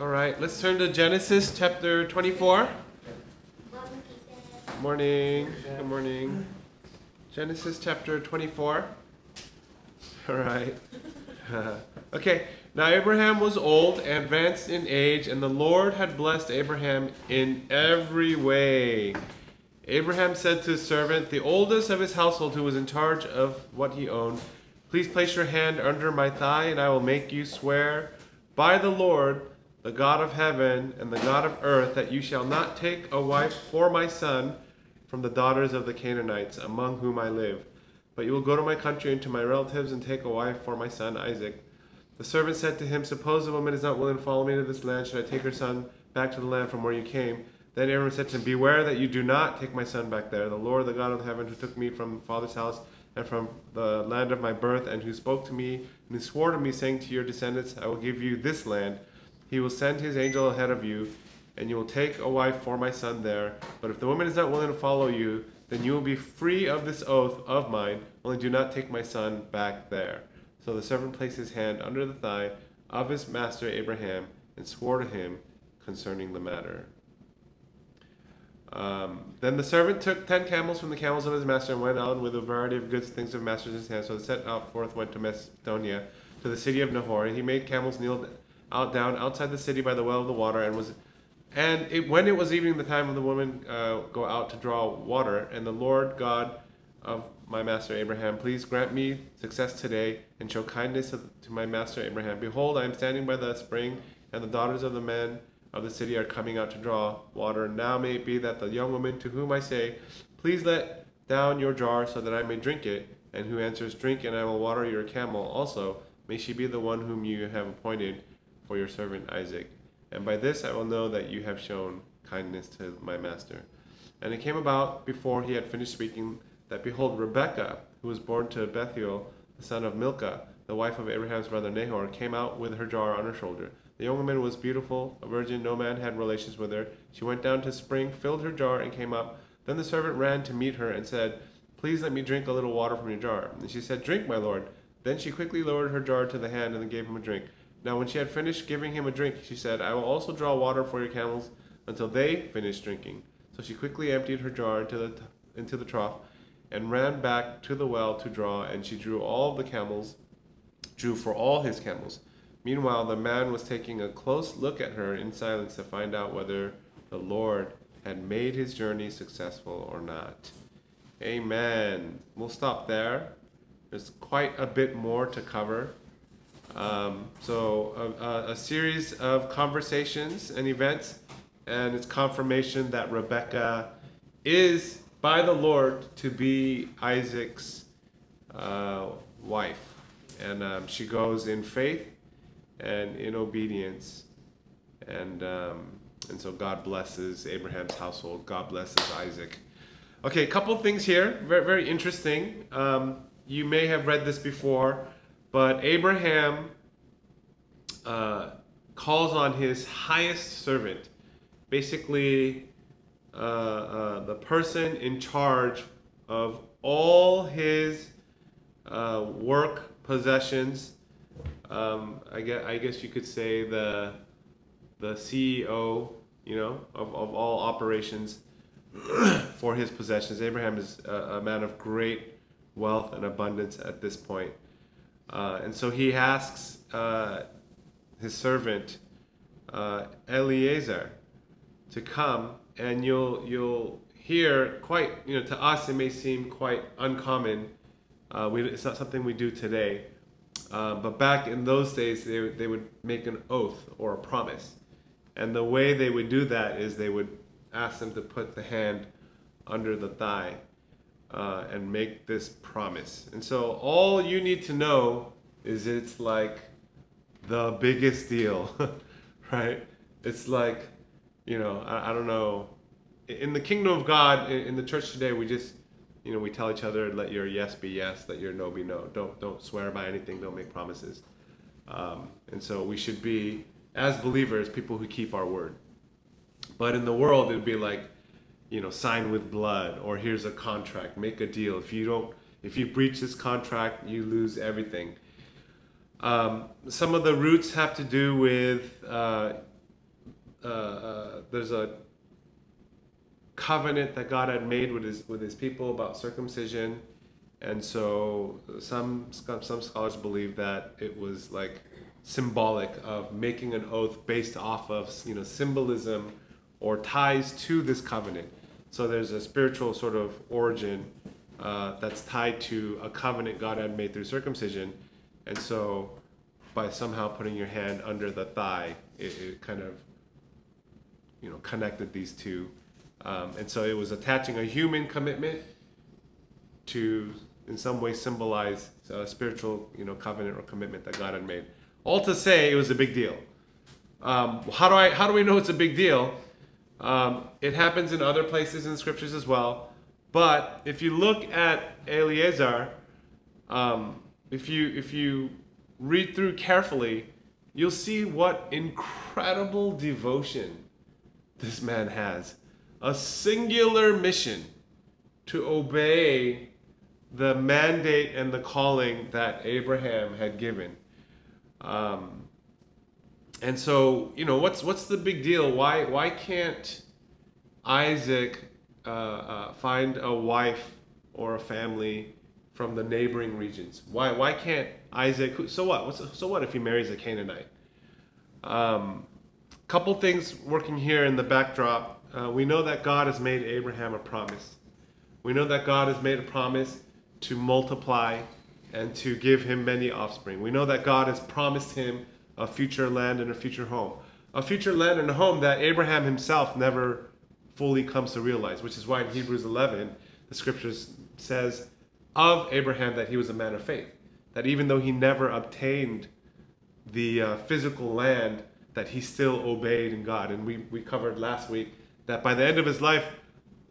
All right, let's turn to Genesis chapter 24. Morning. Good morning. Genesis chapter 24. All right. okay, now Abraham was old advanced in age, and the Lord had blessed Abraham in every way. Abraham said to his servant, the oldest of his household who was in charge of what he owned, Please place your hand under my thigh, and I will make you swear by the Lord the God of heaven and the God of earth, that you shall not take a wife for my son from the daughters of the Canaanites, among whom I live. But you will go to my country and to my relatives and take a wife for my son Isaac. The servant said to him, Suppose the woman is not willing to follow me to this land, should I take her son back to the land from where you came? Then Aaron said to him, Beware that you do not take my son back there. The Lord, the God of heaven, who took me from father's house and from the land of my birth, and who spoke to me, and who swore to me, saying to your descendants, I will give you this land he will send his angel ahead of you, and you will take a wife for my son there. But if the woman is not willing to follow you, then you will be free of this oath of mine, only do not take my son back there. So the servant placed his hand under the thigh of his master Abraham and swore to him concerning the matter. Um, then the servant took ten camels from the camels of his master and went on with a variety of goods, things of master's in his hand. So they set out forth, went to Mesopotamia, to the city of Nahor. and He made camels kneel out down outside the city by the well of the water and was and it, when it was evening the time of the woman uh, go out to draw water and the lord god of my master abraham please grant me success today and show kindness to my master abraham. Behold i am standing by the spring and the daughters of the men of the city are coming out to draw water. Now may it be that the young woman to whom i say please let down your jar so that i may drink it. And who answers drink and i will water your camel also. May she be the one whom you have appointed for your servant Isaac. And by this I will know that you have shown kindness to my master. And it came about before he had finished speaking that behold, Rebekah, who was born to Bethuel, the son of Milcah, the wife of Abraham's brother Nahor, came out with her jar on her shoulder. The young woman was beautiful, a virgin, no man had relations with her. She went down to spring, filled her jar, and came up. Then the servant ran to meet her and said, Please let me drink a little water from your jar. And she said, Drink, my lord. Then she quickly lowered her jar to the hand and gave him a drink. Now, when she had finished giving him a drink, she said, I will also draw water for your camels until they finish drinking. So she quickly emptied her jar into the, into the trough and ran back to the well to draw, and she drew all the camels, drew for all his camels. Meanwhile, the man was taking a close look at her in silence to find out whether the Lord had made his journey successful or not. Amen. We'll stop there. There's quite a bit more to cover. Um, so a, a, series of conversations and events, and it's confirmation that Rebecca is by the Lord to be Isaac's uh, wife, and um, she goes in faith and in obedience, and um, and so God blesses Abraham's household. God blesses Isaac. Okay, a couple things here, very very interesting. Um, you may have read this before. But Abraham uh, calls on his highest servant, basically uh, uh, the person in charge of all his uh, work possessions. Um, I guess I guess you could say the the CEO, you know, of, of all operations for his possessions. Abraham is a, a man of great wealth and abundance at this point. Uh, and so he asks uh, his servant uh, Eliezer to come, and you'll you'll hear quite you know to us it may seem quite uncommon. Uh, we, it's not something we do today, uh, but back in those days they they would make an oath or a promise, and the way they would do that is they would ask them to put the hand under the thigh uh, and make this promise. And so all you need to know is it's like the biggest deal, right? It's like, you know, I, I, don't know. In the kingdom of God, in, in, the church today, we just, you know, we tell each other, let your yes be yes, let your no be no. Don't don't swear by anything. Don't make promises. Um, and so we should be, as believers, people who keep our word. But in the world, it'd be like, you know, sign with blood, or here's a contract, make a deal. If you don't, if you breach this contract, you lose everything. Um, some of the roots have to do with uh, uh, uh, there's a covenant that God had made with his with his people about circumcision, and so some some scholars believe that it was like symbolic of making an oath based off of you know symbolism or ties to this covenant. So there's a spiritual sort of origin uh, that's tied to a covenant God had made through circumcision, and so by somehow putting your hand under the thigh, it, it kind of you know connected these two um, and so it was attaching a human commitment to, in some way, symbolize a spiritual, you know, covenant or commitment that God had made. All to say, it was a big deal. Um, how do I how do we know it's a big deal? Um, it happens in other places in the scriptures as well. But if you look at Eleazar, um, if you if you read through carefully, you'll see what incredible devotion this man has a singular mission to obey the mandate and the calling that Abraham had given. Um, and so, you know, what's what's the big deal? Why why can't Isaac uh, uh, find a wife or a family from the neighboring regions? Why why can't Isaac? So what? What's, so what if he marries a Canaanite? Um, couple things working here in the backdrop uh, we know that God has made Abraham a promise. We know that God has made a promise to multiply and to give him many offspring. We know that God has promised him a future land and a future home. A future land and a home that Abraham himself never fully comes to realize, which is why in Hebrews 11, the scriptures says of Abraham that he was a man of faith. That even though he never obtained the uh, physical land, that he still obeyed in God. And we, we covered last week that by the end of his life,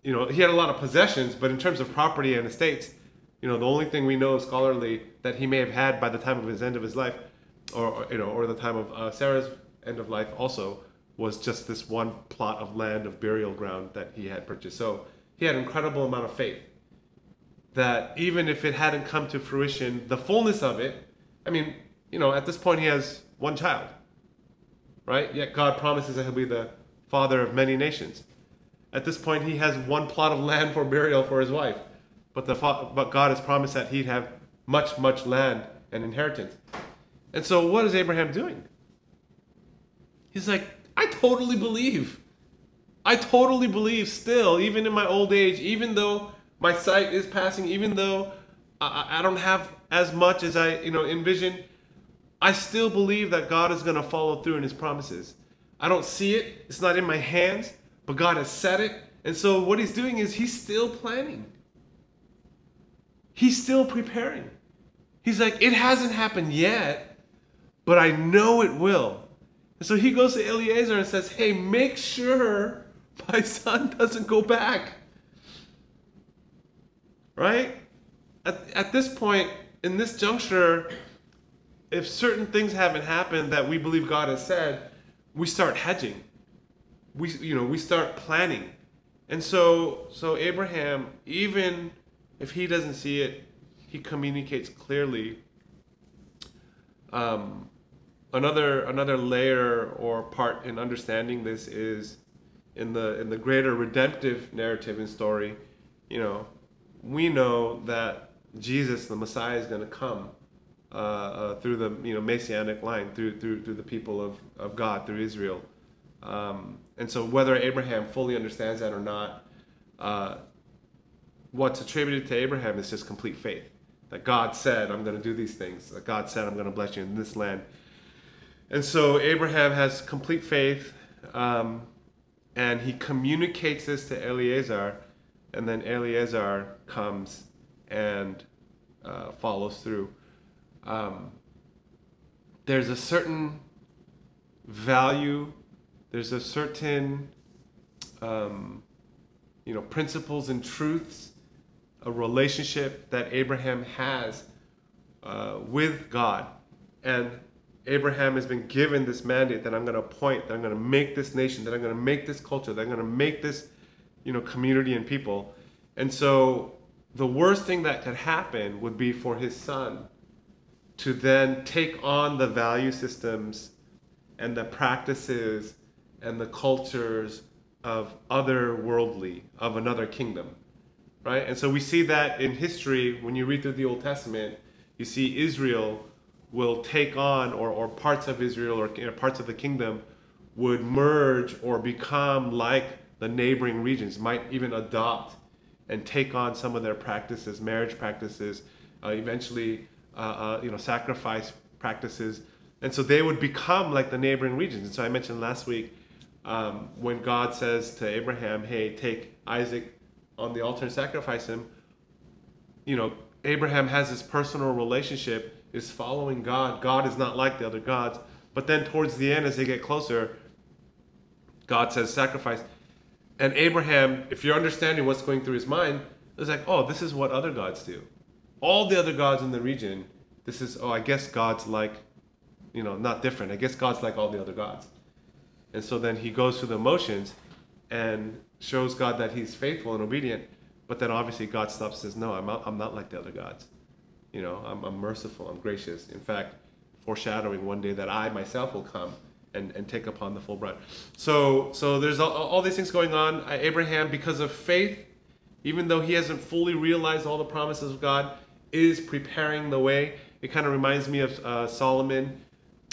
you know, he had a lot of possessions, but in terms of property and estates, you know, the only thing we know scholarly that he may have had by the time of his end of his life, or, you know, or the time of uh, Sarah's end of life, also was just this one plot of land of burial ground that he had purchased. So he had an incredible amount of faith that even if it hadn't come to fruition, the fullness of it, I mean, you know, at this point he has one child, right? Yet God promises that he'll be the father of many nations. At this point, he has one plot of land for burial for his wife, but the but God has promised that he'd have much, much land and inheritance. And so, what is Abraham doing? He's like, I totally believe. I totally believe still, even in my old age, even though my sight is passing, even though I, I don't have as much as I, you know, envision, I still believe that God is going to follow through in his promises. I don't see it, it's not in my hands, but God has said it. And so what he's doing is he's still planning. He's still preparing. He's like, it hasn't happened yet, but I know it will. And so he goes to Eliezer and says, hey, make sure my son doesn't go back. Right? At, at this point, in this juncture, if certain things haven't happened that we believe God has said, we start hedging. We you know we start planning, and so so Abraham even if he doesn't see it, he communicates clearly. Um, another another layer or part in understanding this is in the in the greater redemptive narrative and story. You know, we know that Jesus, the Messiah, is going to come uh, uh, through the you know messianic line through through through the people of, of God through Israel. Um, and so whether Abraham fully understands that or not, uh, what's attributed to Abraham is just complete faith that God said, "I'm going to do these things." That God said, "I'm going to bless you in this land." And so Abraham has complete faith, um, and he communicates this to Eleazar, and then Eleazar comes and uh, follows through um, there's a certain value, there's a certain, um, you know, principles and truths, a relationship that Abraham has uh, with God. And Abraham has been given this mandate that I'm going to appoint, that I'm going to make this nation, that I'm going to make this culture, that I'm going to make this, you know, community and people. And so the worst thing that could happen would be for his son to then take on the value systems and the practices and the cultures of other worldly, of another kingdom. Right? And so we see that in history, when you read through the Old Testament, you see Israel will take on, or, or parts of Israel or you know, parts of the kingdom would merge or become like the neighboring regions, might even adopt and take on some of their practices, marriage practices, uh, eventually, uh, uh, you know, sacrifice practices. And so they would become like the neighboring regions. And so I mentioned last week um, when God says to Abraham, hey, take Isaac on the altar and sacrifice him, you know, Abraham has this personal relationship, is following God. God is not like the other gods. But then towards the end, as they get closer, God says, sacrifice. And Abraham, if you're understanding what's going through his mind, is like, oh, this is what other gods do. All the other gods in the region, this is, oh, I guess God's like, you know, not different. I guess God's like all the other gods. And so then he goes through the motions and shows God that he's faithful and obedient. But then obviously God stops and says, No, I'm not, I'm not like the other gods. You know, I'm, I'm merciful, I'm gracious. In fact, foreshadowing one day that I myself will come and, and take upon the full brunt. So, so there's all, all these things going on. Abraham, because of faith, even though he hasn't fully realized all the promises of God, is preparing the way. It kind of reminds me of uh, Solomon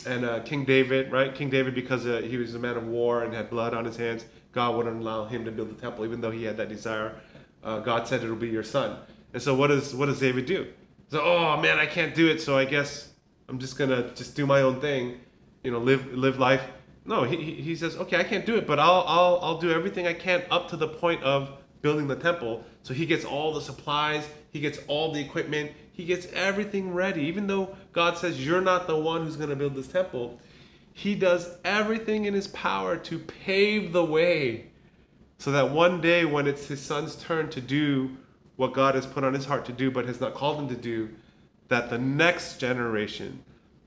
and uh, King David, right? King David, because uh, he was a man of war and had blood on his hands, God wouldn't allow him to build the temple, even though he had that desire. Uh, God said it'll be your son. And so, what does what does David do? So, oh man, I can't do it. So I guess I'm just gonna just do my own thing, you know, live live life. No, he, he says, okay, I can't do it, but I'll I'll I'll do everything I can up to the point of building the temple. So he gets all the supplies, he gets all the equipment, he gets everything ready. Even though God says, You're not the one who's going to build this temple, he does everything in his power to pave the way so that one day when it's his son's turn to do what God has put on his heart to do but has not called him to do, that the next generation,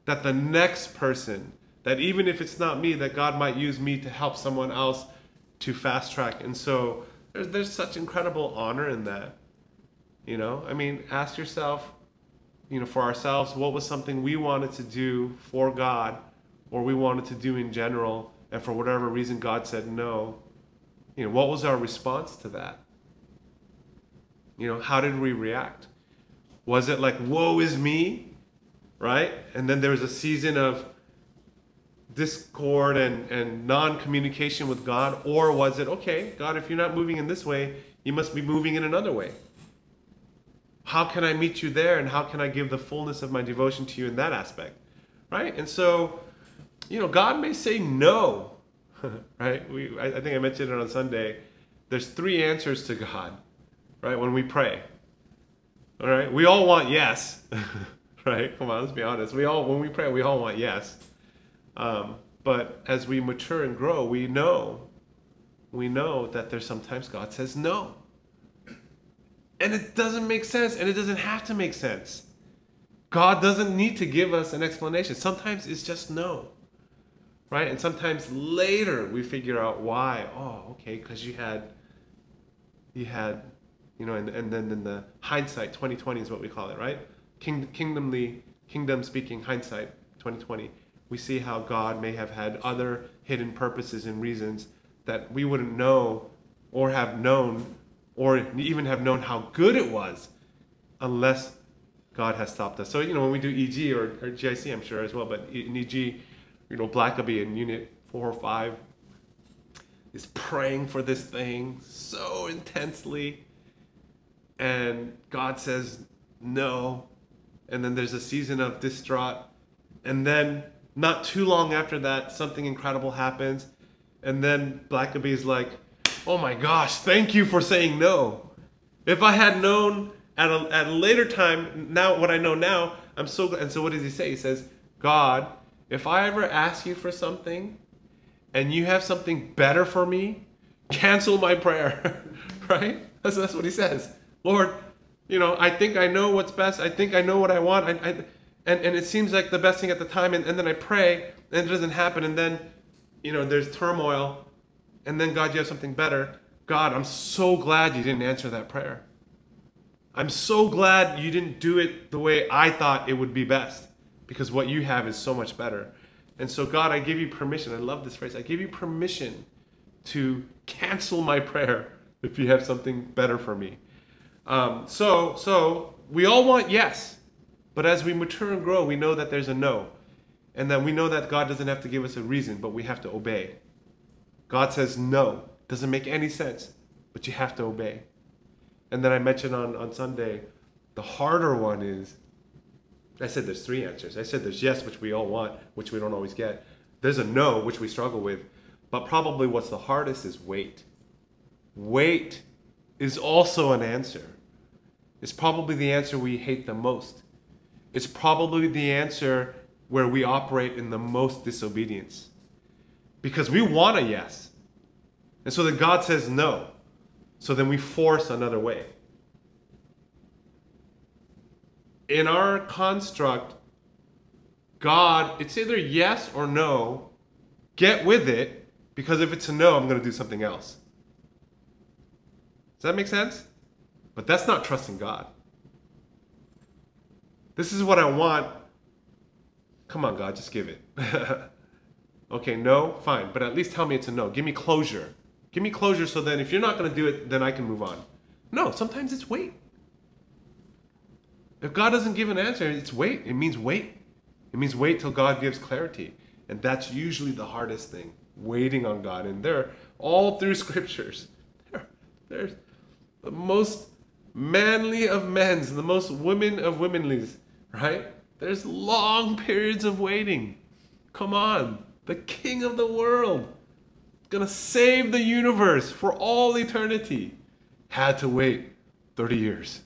that the next person, that even if it's not me, that God might use me to help someone else to fast track. And so there's, there's such incredible honor in that. You know, I mean, ask yourself, you know, for ourselves, what was something we wanted to do for God or we wanted to do in general, and for whatever reason God said no? You know, what was our response to that? You know, how did we react? Was it like, woe is me? Right? And then there was a season of discord and, and non communication with God? Or was it, okay, God, if you're not moving in this way, you must be moving in another way? how can I meet you there and how can I give the fullness of my devotion to you in that aspect? Right? And so, you know, God may say no. right? We I, I think I mentioned it on Sunday. There's three answers to God, right? When we pray. All right? We all want yes. right? Come on, let's be honest. We all when we pray, we all want yes. Um, but as we mature and grow, we know we know that there's sometimes God says no. And it doesn't make sense, and it doesn't have to make sense. God doesn't need to give us an explanation. Sometimes it's just no. Right? And sometimes later we figure out why. Oh, okay, because you had you had, you know, and, and then in the hindsight, 2020 is what we call it, right? King, kingdomly, kingdom speaking hindsight, 2020. We see how God may have had other hidden purposes and reasons that we wouldn't know or have known or even have known how good it was unless God has stopped us. So, you know, when we do EG or, or GIC, I'm sure as well, but in EG, you know, Blackaby in unit four or five is praying for this thing so intensely. And God says no. And then there's a season of distraught. And then not too long after that, something incredible happens. And then Blackaby's like, oh my gosh, thank you for saying no. If I had known at a, at a later time, now what I know now, I'm so glad. And so what does he say? He says, God, if I ever ask you for something and you have something better for me, cancel my prayer. right? That's, that's what he says. Lord, you know, I think I know what's best. I think I know what I want. I, I, and, and it seems like the best thing at the time. And, and then I pray and it doesn't happen. And then, you know, there's turmoil and then God, you have something better. God, I'm so glad you didn't answer that prayer. I'm so glad you didn't do it the way I thought it would be best because what you have is so much better. And so, God, I give you permission. I love this phrase. I give you permission to cancel my prayer if you have something better for me. Um, so, so we all want yes, but as we mature and grow, we know that there's a no, and that we know that God doesn't have to give us a reason, but we have to obey. God says no, doesn't make any sense, but you have to obey. And then I mentioned on on Sunday, the harder one is. I said there's three answers. I said there's yes, which we all want, which we don't always get. There's a no, which we struggle with, but probably what's the hardest is wait. Wait is also an answer. It's probably the answer we hate the most. It's probably the answer where we operate in the most disobedience. Because we want a yes. And so then God says no. So then we force another way. In our construct, God, it's either yes or no. Get with it, because if it's a no, I'm going to do something else. Does that make sense? But that's not trusting God. This is what I want. Come on, God, just give it. okay, no, fine, but at least tell me it's a no. Give me closure. Give me closure so then if you're not going to do it, then I can move on. No, sometimes it's wait. If God doesn't give an answer, it's wait. It means wait. It means wait till God gives clarity. And that's usually the hardest thing, waiting on God. And they're all through scriptures. there, There's the most manly of men's, the most women of womenlies, right? There's long periods of waiting. Come on, the king of the world, gonna save the universe for all eternity, had to wait 30 years,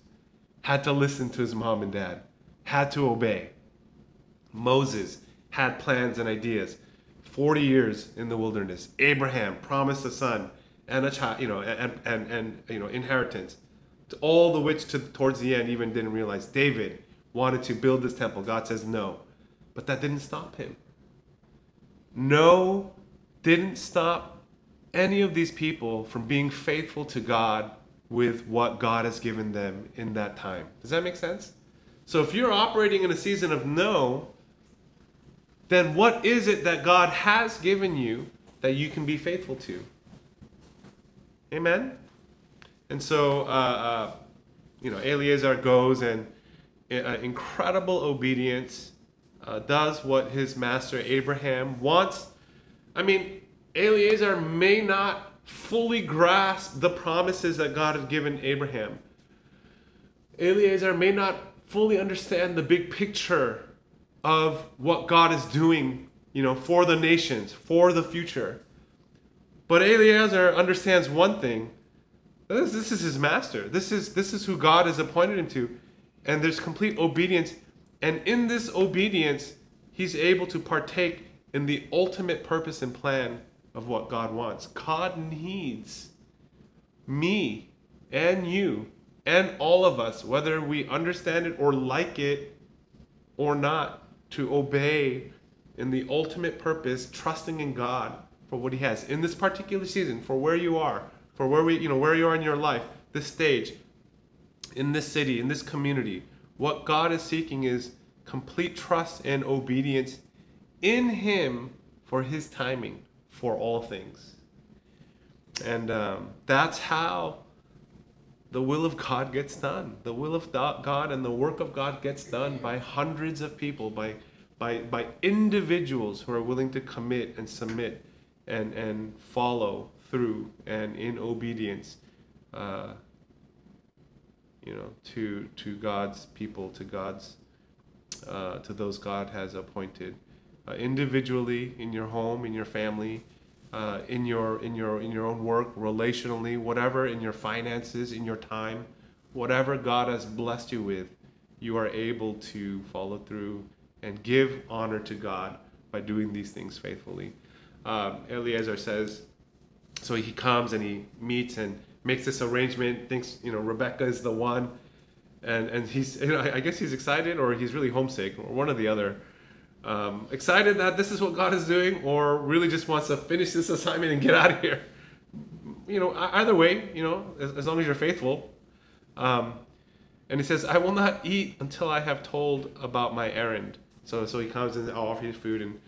had to listen to his mom and dad, had to obey. Moses had plans and ideas. 40 years in the wilderness. Abraham promised a son and a child, you know, and and and you know, inheritance. All the which to towards the end even didn't realize David wanted to build this temple. God says no. But that didn't stop him. No didn't stop any of these people from being faithful to God with what God has given them in that time. Does that make sense? So if you're operating in a season of no, then what is it that God has given you that you can be faithful to? Amen? And so, uh, uh, you know, Eleazar goes and uh, incredible obedience, uh, does what his master Abraham wants. I mean, Eleazar may not fully grasp the promises that God had given Abraham. Eleazar may not fully understand the big picture of what God is doing, you know, for the nations, for the future. But Eleazar understands one thing. This, this is his master. This is this is who God has appointed him to. And there's complete obedience. And in this obedience, he's able to partake in the ultimate purpose and plan of what God wants. God needs me and you and all of us, whether we understand it or like it or not, to obey in the ultimate purpose, trusting in God for what he has in this particular season, for where you are, for where we, you know, where you are in your life, this stage, in this city, in this community. What God is seeking is complete trust and obedience in him for his timing for all things. And um, that's how the will of God gets done. The will of God and the work of God gets done by hundreds of people, by, by, by individuals who are willing to commit and submit and and follow through and in obedience uh, you know to to God's people to God's uh, to those God has appointed uh, individually in your home in your family uh, in your in your in your own work relationally whatever in your finances in your time whatever God has blessed you with you are able to follow through and give honor to God by doing these things faithfully. Um, Eliezer says, so he comes and he meets and makes this arrangement, thinks, you know, Rebecca is the one. And, and he's, you know, I guess he's excited or he's really homesick or one or the other. Um, excited that this is what God is doing or really just wants to finish this assignment and get out of here. You know, either way, you know, as, as long as you're faithful. Um, and he says, I will not eat until I have told about my errand. So, so he comes and I'll offer you food and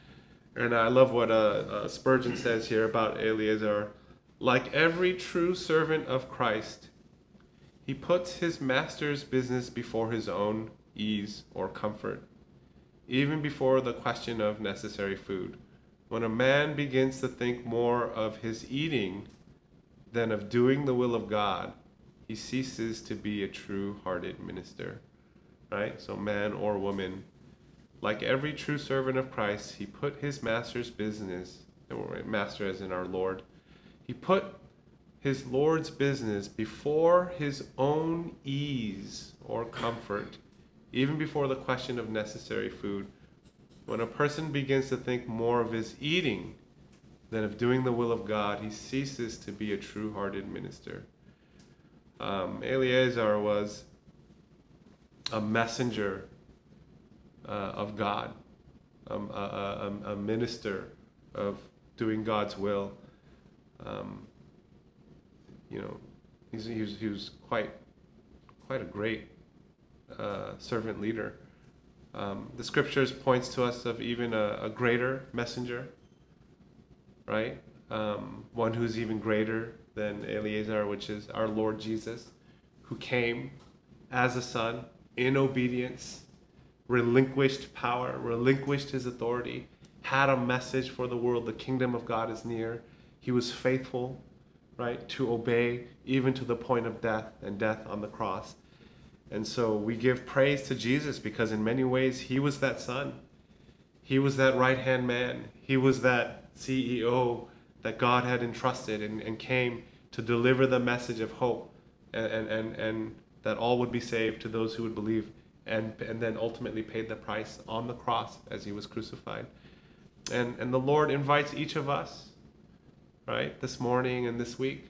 And I love what uh, uh, Spurgeon says here about Eleazar. Like every true servant of Christ, he puts his master's business before his own ease or comfort, even before the question of necessary food. When a man begins to think more of his eating than of doing the will of God, he ceases to be a true hearted minister. Right? So, man or woman, like every true servant of Christ, he put his master's business, master as in our Lord, he put his Lord's business before his own ease or comfort, even before the question of necessary food. When a person begins to think more of his eating than of doing the will of God, he ceases to be a true hearted minister. Um, Eleazar was a messenger uh, of God, um, a, a, a, minister of doing God's will. Um, you know, he's, he, was, he was quite, quite a great uh, servant leader. Um, the scriptures points to us of even a, a greater messenger, right? Um, one who's even greater than Eleazar, which is our Lord Jesus, who came as a son in obedience, relinquished power, relinquished his authority, had a message for the world the kingdom of God is near. He was faithful, right, to obey even to the point of death and death on the cross. And so we give praise to Jesus because in many ways he was that son. He was that right hand man. He was that CEO that God had entrusted and, and came to deliver the message of hope and, and, and, and that all would be saved to those who would believe and, and then ultimately paid the price on the cross as he was crucified. And, and the Lord invites each of us, right, this morning and this week,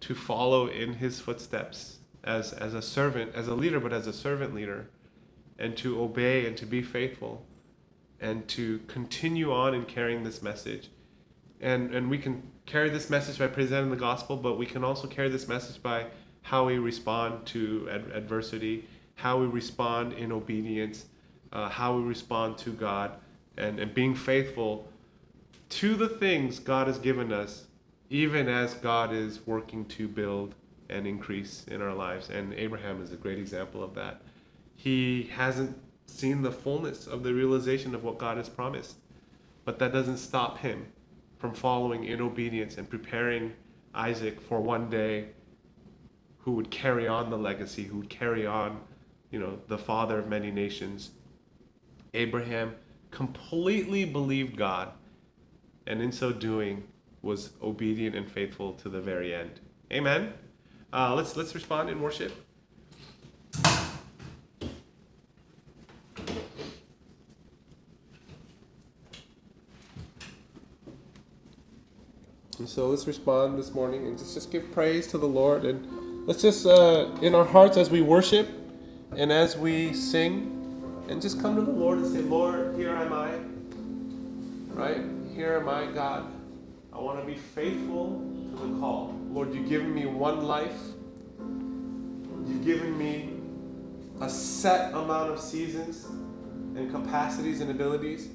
to follow in his footsteps as, as a servant, as a leader, but as a servant leader, and to obey and to be faithful and to continue on in carrying this message. And, and we can carry this message by presenting the gospel, but we can also carry this message by how we respond to ad- adversity, how we respond in obedience, uh, how we respond to God, and, and being faithful to the things God has given us, even as God is working to build and increase in our lives. And Abraham is a great example of that. He hasn't seen the fullness of the realization of what God has promised, but that doesn't stop him from following in obedience and preparing Isaac for one day who would carry on the legacy, who would carry on, you know, the father of many nations. Abraham completely believed God, and in so doing was obedient and faithful to the very end. Amen. Uh, let's let's respond in worship. And so let's respond this morning and just, just give praise to the Lord. And let's just, uh, in our hearts, as we worship and as we sing, and just come to the Lord and say, Lord, here am I. Right? Here am I, God. I want to be faithful to the call. Lord, you've given me one life. You've given me a set amount of seasons and capacities and abilities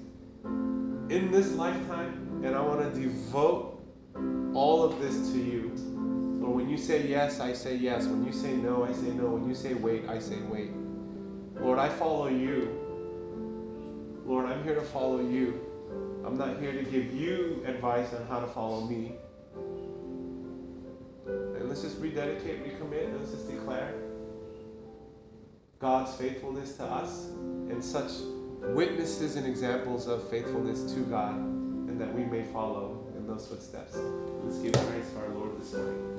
in this lifetime, and I want to devote all of this to you. Lord, when you say yes, I say yes. When you say no, I say no. When you say wait, I say wait. Lord, I follow you. Lord, I'm here to follow you. I'm not here to give you advice on how to follow me. And let's just rededicate, recommit, let's just declare God's faithfulness to us and such witnesses and examples of faithfulness to God, and that we may follow in those footsteps. Let's give praise to our Lord this morning.